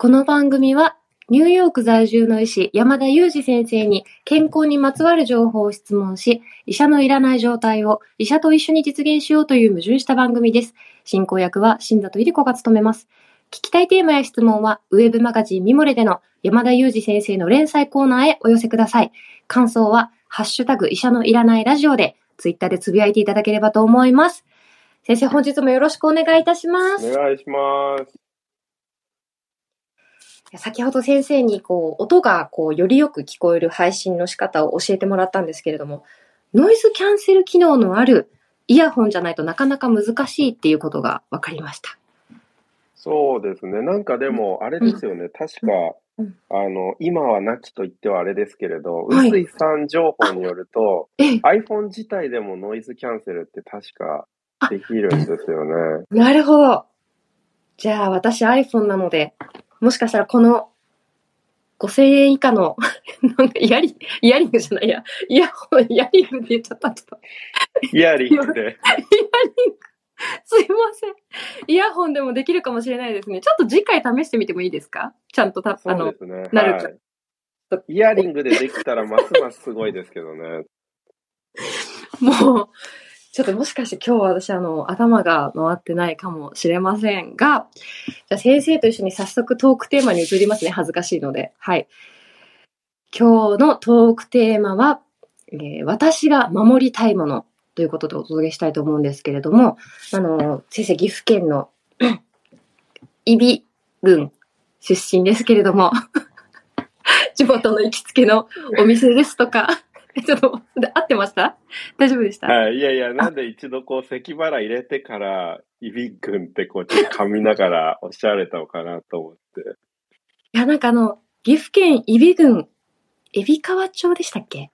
この番組は、ニューヨーク在住の医師、山田裕二先生に健康にまつわる情報を質問し、医者のいらない状態を医者と一緒に実現しようという矛盾した番組です。進行役は新里入子が務めます。聞きたいテーマや質問は、ウェブマガジンミモレでの山田裕二先生の連載コーナーへお寄せください。感想は、ハッシュタグ医者のいらないラジオで、ツイッターでつぶやいていただければと思います。先生、本日もよろしくお願いいたします。お願いします。先ほど先生にこう音がこうよりよく聞こえる配信の仕方を教えてもらったんですけれども、ノイズキャンセル機能のあるイヤホンじゃないとなかなか難しいっていうことが分かりました。そうですね。なんかでも、あれですよね。確か、うんあの、今はなきと言ってはあれですけれど、はい臼井さん情報によると、ええ、iPhone 自体でもノイズキャンセルって確かできるんですよね。なるほど。じゃあ私 iPhone なので、もしかしたらこの5000円以下の なんかイヤリイヤリングじゃないや、イヤホン、イヤリングって言っちゃった。ちょっとイヤリングで。イヤリング。すいません。イヤホンでもできるかもしれないですね。ちょっと次回試してみてもいいですか？ちゃんとた、あの。なるはい。イヤリングでできたらますますすごいですけどね。もう、ちょっともしかして今日私あの、頭が回ってないかもしれませんが、じゃ先生と一緒に早速トークテーマに移りますね。恥ずかしいので。はい。今日のトークテーマは、えー私が守りたいものということでお届けしたいと思うんですけれども、あの、先生、岐阜県の 揖斐郡出身ですけれども、地元の行きつけのお店ですとか、ちょっと、で合ってました？大丈夫でした、はい。いやいや、なんで一度こう、咳払い入れてから、イビ君ってこう、ちょっと噛みながら おっしゃられたのかなと思って。いや、なんかあの、岐阜県揖斐郡、海老川町でしたっけ？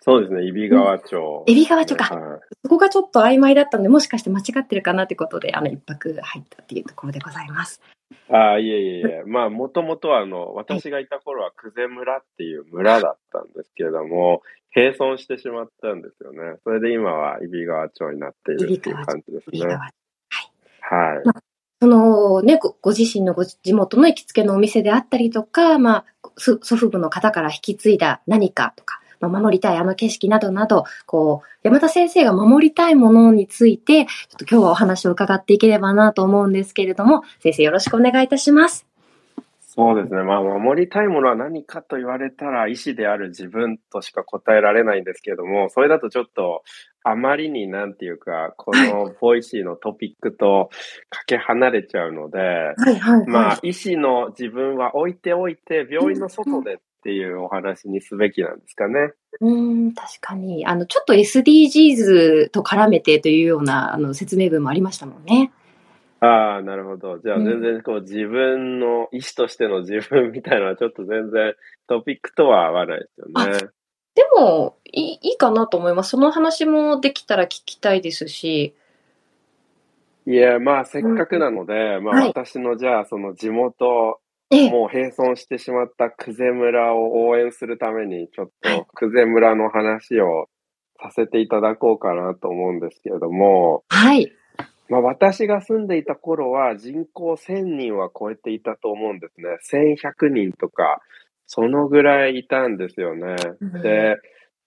そうですね、揖斐川町。揖斐川町かはいそこがちょっと曖昧だったので、もしかして間違ってるかなってことで、あの、一泊入ったっていうところでございます。ああ、いえいえいえ。まあ、もともとは、あの、私がいた頃は、久世村っていう村だったんですけれども、閉村してしまったんですよね。それで今は、揖斐川町になっているっていう感じですね。揖斐川。はい。そのね、ごご自身のご地元の行きつけのお店であったりとか、まあ、そ祖父母の方から引き継いだ何かとか、まあ、守りたいあの景色などなど、こう、山田先生が守りたいものについて、ちょっと今日はお話を伺っていければなと思うんですけれども、先生よろしくお願いいたします。そうですね。まあ、守りたいものは何かと言われたら、医師である自分としか答えられないんですけれども、それだとちょっと、あまりになんていうか、この Voicy のトピックとかけ離れちゃうので、はいはい、まあ、医師の自分は置いておいて、病院の外でっていうお話にすべきなんですかね。うーん、確かに。あの、ちょっと SDGs と絡めてというような、あの、説明文もありましたもんね。ああ、なるほど。じゃあうん全然こう自分の医師としての自分みたいなのはちょっと全然トピックとは合わないですよね。でも、いいいいかなと思います。その話もできたら聞きたいですし。いや、まあせっかくなので、まあはい私のじゃあその地元、ええ、もう閉村してしまった久世村を応援するために、ちょっと久世村の話をさせていただこうかなと思うんですけれども、はい。まあ私が住んでいた頃は人口1000人は超えていたと思うんですね。1100人とか、そのぐらいいたんですよね。で、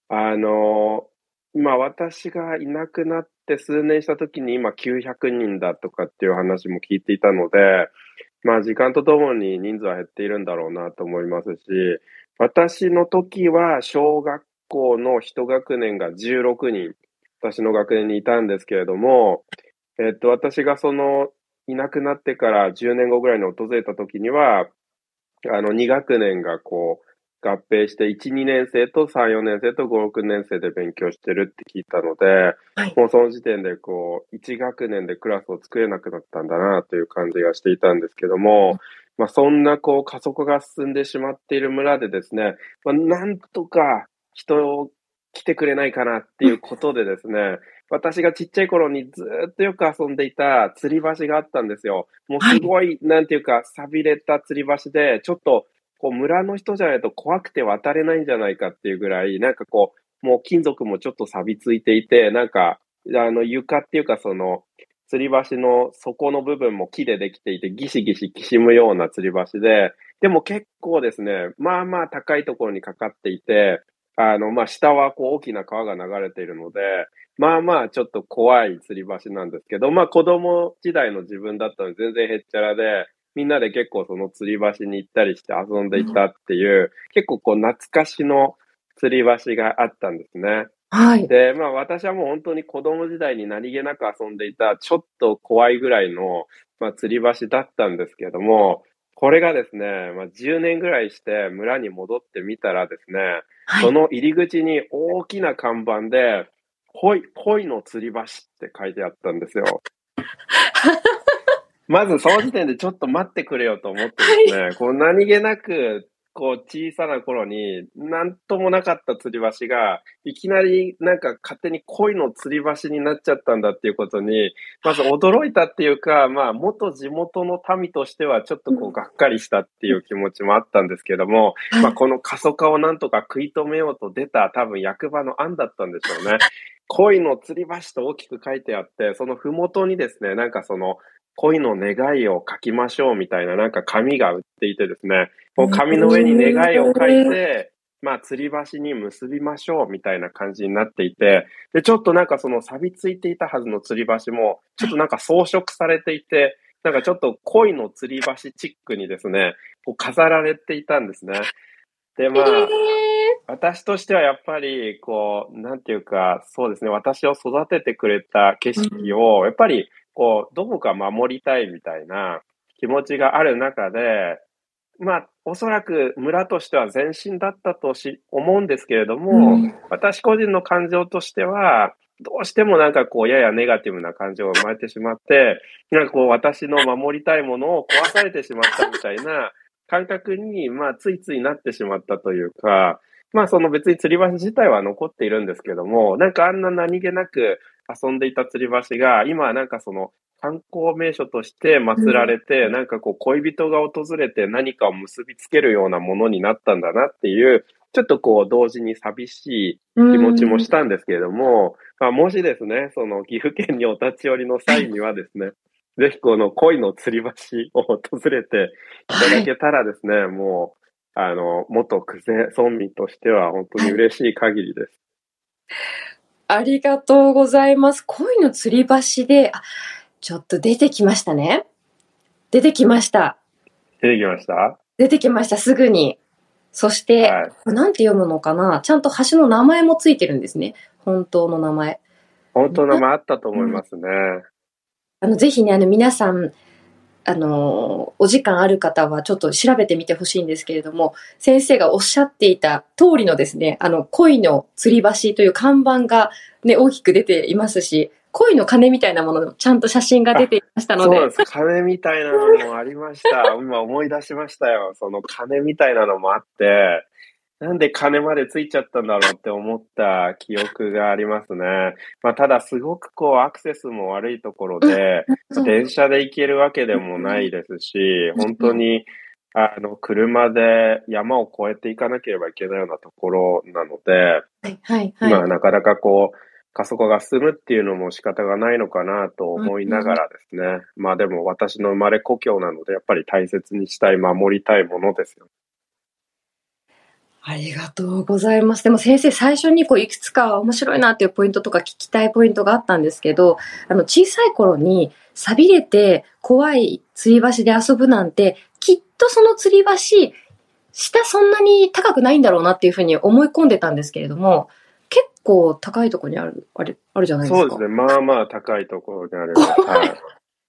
あの、まあ私がいなくなって数年した時に今900人だとかっていう話も聞いていたので、まあ時間とともに人数は減っているんだろうなと思いますし、私の時は小学校の一学年が16人、私の学年にいたんですけれども、えっと、私がその、いなくなってから10年後ぐらいに訪れた時には、あの、2学年がこう、合併して、1、2年生と3、4年生と5、6年生で勉強してるって聞いたので、はい。もうその時点でこう、1学年でクラスを作れなくなったんだなという感じがしていたんですけども、まあそんなこう、加速が進んでしまっている村でですね、まあなんとか人を来てくれないかなっていうことでですね、私がちっちゃい頃にずーっとよく遊んでいた吊り橋があったんですよ。もうすごい、なんていうか、錆びれた吊り橋で、ちょっと、こう、村の人じゃないと怖くて渡れないんじゃないかっていうぐらい、なんかこう、もう金属もちょっと錆びついていて、なんか、あの、床っていうかその、吊り橋の底の部分も木でできていて、ギシギシきしむような吊り橋で、でも結構ですね、まあまあ高いところにかかっていて、あの、まあ下はこう大きな川が流れているので、まあまあちょっと怖い吊り橋なんですけど、まあ子供時代の自分だったので全然へっちゃらで、みんなで結構その吊り橋に行ったりして遊んでいたっていう、結構こう懐かしの吊り橋があったんですね。はい。で、まあ私はもう本当に子供時代に何気なく遊んでいた、ちょっと怖いぐらいの、まあ、吊り橋だったんですけども、これがですね、まあ、10年ぐらいして村に戻ってみたらですね、はい、その入り口に大きな看板で、恋、恋の吊り橋って書いてあったんですよ。まずその時点でちょっと待ってくれよと思ってですね、はい、こう何気なくこう小さな頃になんともなかった吊り橋がいきなりなんか勝手に恋の吊り橋になっちゃったんだっていうことにまず驚いたっていうかまあ元地元の民としてはちょっとこうがっかりしたっていう気持ちもあったんですけども、まあこの過疎化をなんとか食い止めようと出た多分役場の案だったんでしょうね。恋の吊り橋と大きく書いてあって、そのふもとにですね、なんかその恋の願いを書きましょうみたいななんか紙が売っていてですね、こう紙の上に願いを書いて、まあ、吊り橋に結びましょうみたいな感じになっていて、で、ちょっとなんかその錆びついていたはずの吊り橋も、ちょっとなんか装飾されていて、なんかちょっと恋の吊り橋チックにですね、こう飾られていたんですね。で、まあ、私としてはやっぱり、こう、なんていうか、そうですね、私を育ててくれた景色を、やっぱりこう、どこか守りたいみたいな気持ちがある中で、まあ、おそらく村としては前進だったとし思うんですけれども、うん、私個人の感情としては、どうしてもなんかこう、ややネガティブな感情が生まれてしまって、なんかこう、私の守りたいものを壊されてしまったみたいな 感覚に、まあ、ついついなってしまったというか、まあ、その別に吊り橋自体は残っているんですけども、なんかあんな何気なく、遊んでいた吊り橋が、今なんかその観光名所として祀られて、うん、なんかこう恋人が訪れて何かを結びつけるようなものになったんだなっていう、ちょっとこう同時に寂しい気持ちもしたんですけれども、うん、まあ、もしですね、その岐阜県にお立ち寄りの際にはですね、ぜひこの恋の吊り橋を訪れていただけたらですね、はい、もう、あの、元久世村民としては本当に嬉しい限りです。ありがとうございます。恋の吊り橋で、あ、ちょっと出てきましたね。出てきました。出てきました？出てきました、すぐに。そして、はい、なんて読むのかな？ちゃんと橋の名前もついてるんですね。本当の名前。本当の名前あったと思いますね。あの、ぜひね、あの、皆さん、あの、お時間ある方はちょっと調べてみてほしいんですけれども、先生がおっしゃっていた通りのですね、あの、恋の吊り橋という看板がね、大きく出ていますし、恋の鐘みたいなもののちゃんと写真が出ていましたので。そうです。鐘みたいなのもありました。今思い出しましたよ。その鐘みたいなのもあって、なんで金までついちゃったんだろうって思った記憶がありますね。まあ、ただすごくこうアクセスも悪いところで、電車で行けるわけでもないですし、本当にあの車で山を越えていかなければいけないようなところなので、はいはいはい、まあなかなかこう、過疎化が進むっていうのも仕方がないのかなと思いながらですね。まあでも私の生まれ故郷なので、やっぱり大切にしたい、守りたいものですよ。ありがとうございます。でも先生、最初にこういくつか面白いなっていうポイントとか聞きたいポイントがあったんですけど、あの小さい頃に錆びれて怖い吊り橋で遊ぶなんて、きっとその吊り橋、下そんなに高くないんだろうなっていうふうに思い込んでたんですけれども、結構高いところにある、あれ、あるじゃないですか。そうですね。まあまあ高いところにある。はい、ち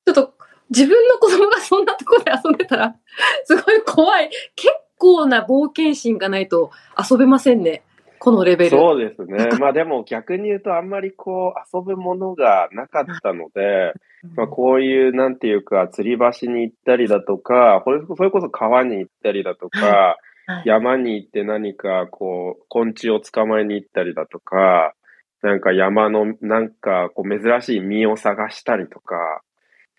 ょっと自分の子供がそんなところで遊んでたら、すごい怖い。結構な冒険心がないと遊べませんね。このレベル。そうですね。まあでも逆に言うとあんまりこう遊ぶものがなかったので、まあこういうなんていうか吊り橋に行ったりだとか、それこそ川に行ったりだとか、山に行って何かこう昆虫を捕まえに行ったりだとか、なんか山のなんかこう珍しい実を探したりとか、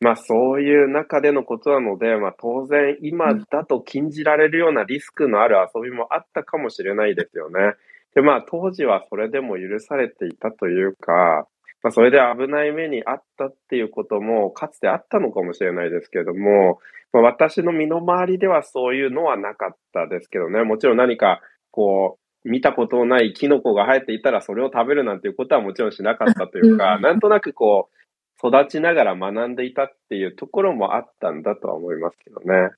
まあそういう中でのことなので、まあ当然今だと禁じられるようなリスクのある遊びもあったかもしれないですよね。でまあ当時はそれでも許されていたというか、まあ、それで危ない目にあったっていうことも、かつてあったのかもしれないですけれども、まあ、私の身の回りではそういうのはなかったですけどね。もちろん何か、こう、見たことのないキノコが生えていたらそれを食べるなんていうことはもちろんしなかったというか、なんとなくこう、育ちながら学んでいたっていうところもあったんだとは思いますけどね。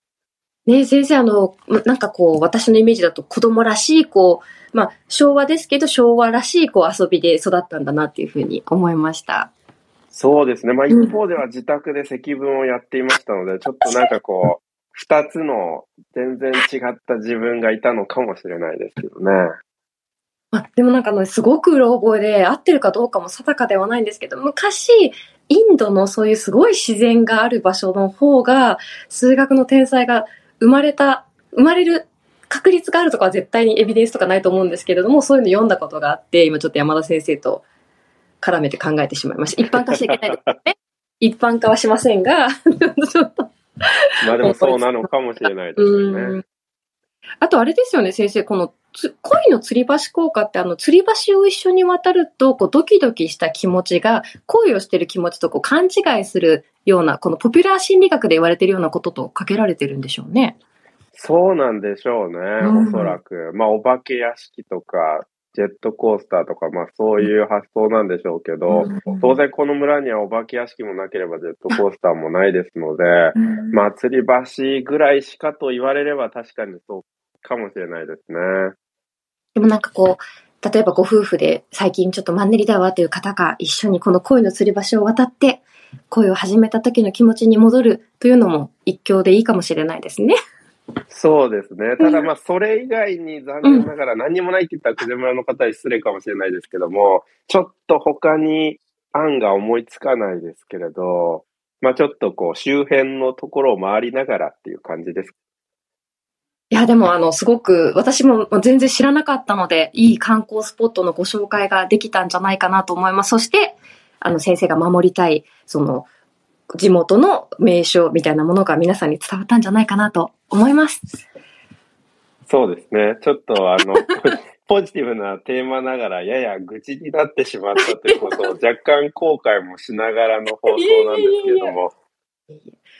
ね先生、あの、なんかこう、私のイメージだと子供らしい、こう、まあ、昭和ですけど、昭和らしい、こう、遊びで育ったんだなっていうふうに思いました。そうですね。まあ、一方では自宅で積分をやっていましたので、ちょっとなんかこう、二つの全然違った自分がいたのかもしれないですけどね。あでもなんかの、すごくうろ覚えで、合ってるかどうかも定かではないんですけど、昔、インドのそういうすごい自然がある場所の方が、数学の天才が生まれた、生まれる確率があるとかは絶対にエビデンスとかないと思うんですけれども、そういうの読んだことがあって、今ちょっと山田先生と絡めて考えてしまいました。一般化しちゃいけないですね。一般化はしませんが、ちょっと。まあでもそうなのかもしれないですよね。あとあれですよね、先生。この恋の吊り橋効果って、あの、吊り橋を一緒に渡ると、こう、ドキドキした気持ちが、恋をしてる気持ちとこう勘違いするような、このポピュラー心理学で言われてるようなこととかけられてるんでしょうね。そうなんでしょうね、おそらく。まあ、お化け屋敷とか、ジェットコースターとか、まあそういう発想なんでしょうけど、当然この村にはお化け屋敷もなければジェットコースターもないですので、まあ吊り橋ぐらいしかと言われれば確かにそうかもしれないですね。でもなんかこう、例えばご夫婦で最近ちょっとマンネリだわという方が一緒にこの恋の吊り橋を渡って恋を始めた時の気持ちに戻るというのも一興でいいかもしれないですね。そうですね。ただまあ、それ以外に残念ながら何もないって言ったら、久世村の方は失礼かもしれないですけども、ちょっと他に案が思いつかないですけれど、まあちょっとこう、周辺のところを回りながらっていう感じです。いや、でもあの、すごく、私も全然知らなかったので、いい観光スポットのご紹介ができたんじゃないかなと思います。そして、あの、先生が守りたい、その、地元の名所みたいなものが皆さんに伝わったんじゃないかなと思います。そうですね。ちょっとあの、ポジティブなテーマながらやや愚痴になってしまったということを若干後悔もしながらの放送なんですけれども。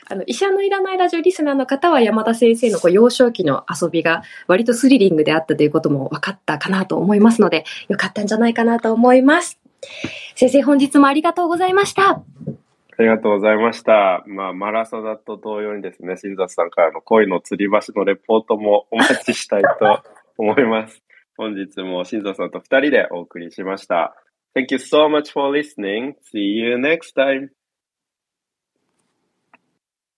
あの、医者のいらないラジオリスナーの方は山田先生のこう幼少期の遊びが割とスリリングであったということも分かったかなと思いますので、よかったんじゃないかなと思います。先生、本日もありがとうございました。ありがとうございました。まあ、マラソダと同様にですね、新里さんからの恋の吊り橋のレポートもお待ちしたいと思います。本日も新里さんと二人でお送りしました。Thank you so much for listening. See you next time.